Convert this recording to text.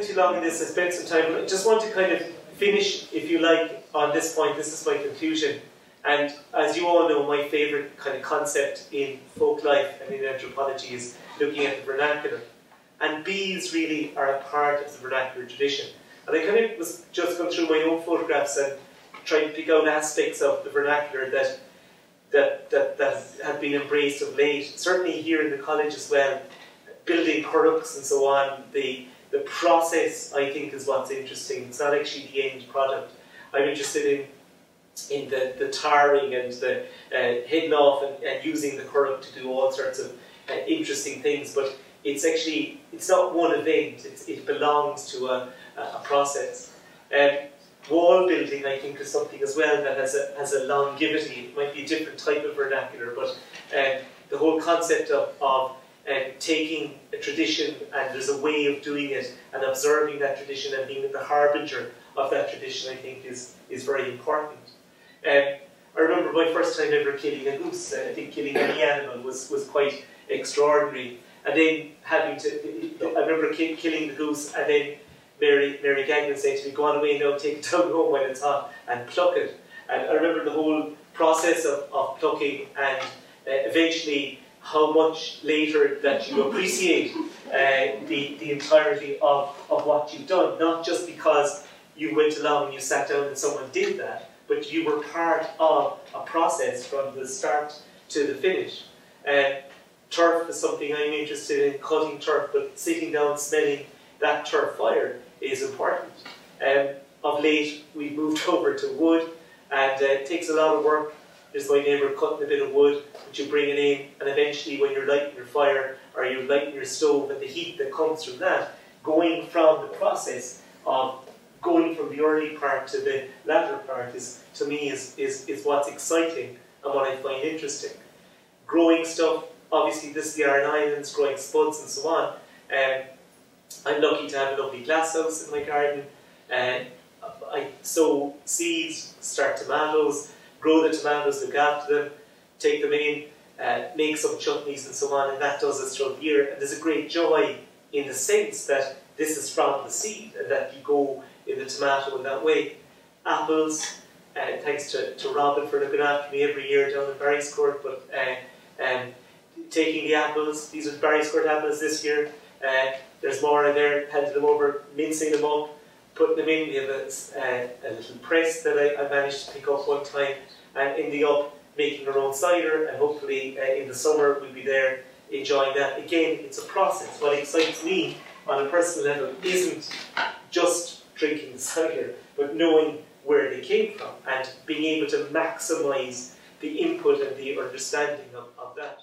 too long on this. I spent some time. I just want to kind of finish, if you like, on this point. This is my conclusion. And as you all know, my favourite kind of concept in folk life and in anthropology is looking at the vernacular. And bees really are a part of the vernacular tradition. And I kind of was just going through my own photographs and trying to pick out aspects of the vernacular that that, that, that have been embraced of late. Certainly here in the college as well, building products and so on, the, the process I think is what's interesting. It's not actually the end product. I'm interested in in the, the tarring and the uh, hidden off and, and using the current to do all sorts of uh, interesting things, but it's actually, it's not one event, it's, it belongs to a, a process. Um, wall building, I think, is something as well that has a, has a longevity. It might be a different type of vernacular, but um, the whole concept of, of um, taking tradition and there's a way of doing it and observing that tradition and being the harbinger of that tradition, I think, is, is very important. Um, I remember my first time ever killing a goose. I think killing any animal was, was quite extraordinary. And then having to, I remember ki killing the goose and then Mary, Mary Gagnon saying to me, go on away now, take it down home when it's hot and pluck it. And I remember the whole process of, of plucking and uh, eventually how much later that you appreciate uh, the, the entirety of, of what you've done, not just because you went along and you sat down and someone did that, but you were part of a process from the start to the finish. Uh, turf is something I'm interested in, cutting turf, but sitting down smelling that turf fire is important. Um, of late, we've moved over to wood, and uh, it takes a lot of work. There's my neighbour cutting a bit of wood, but you bring it in, and eventually, when you're lighting your fire or you're lighting your stove, and the heat that comes from that, going from the process of going from the early part to the latter part is, to me, is, is, is what's exciting and what I find interesting. Growing stuff, obviously this is the Aran Islands, growing spuds and so on. Um, I'm lucky to have a lovely glasshouse in my garden. And I sow seeds, start tomatoes, grow the tomatoes, look after them, take them in, uh, make some chutneys and so on, and that does us throughout the year. And there's a great joy in the sense that this is from the seed and that you go in the tomato in that way. Apples, uh, thanks to, to Robin for looking after me every year down in Barryscourt, but uh, um, taking the apples, these are Barryscourt apples this year, uh, there's more in there, handing them over, mincing them up, putting them in, we have a, a little press that I, I, managed to pick up one time, and ending up making our own cider, and hopefully uh, in the summer we'll be there enjoying that. Again, it's a process. What excites me on a personal level isn't just drinking the cider, but knowing where they came from and being able to maximize the input and the understanding of, of that.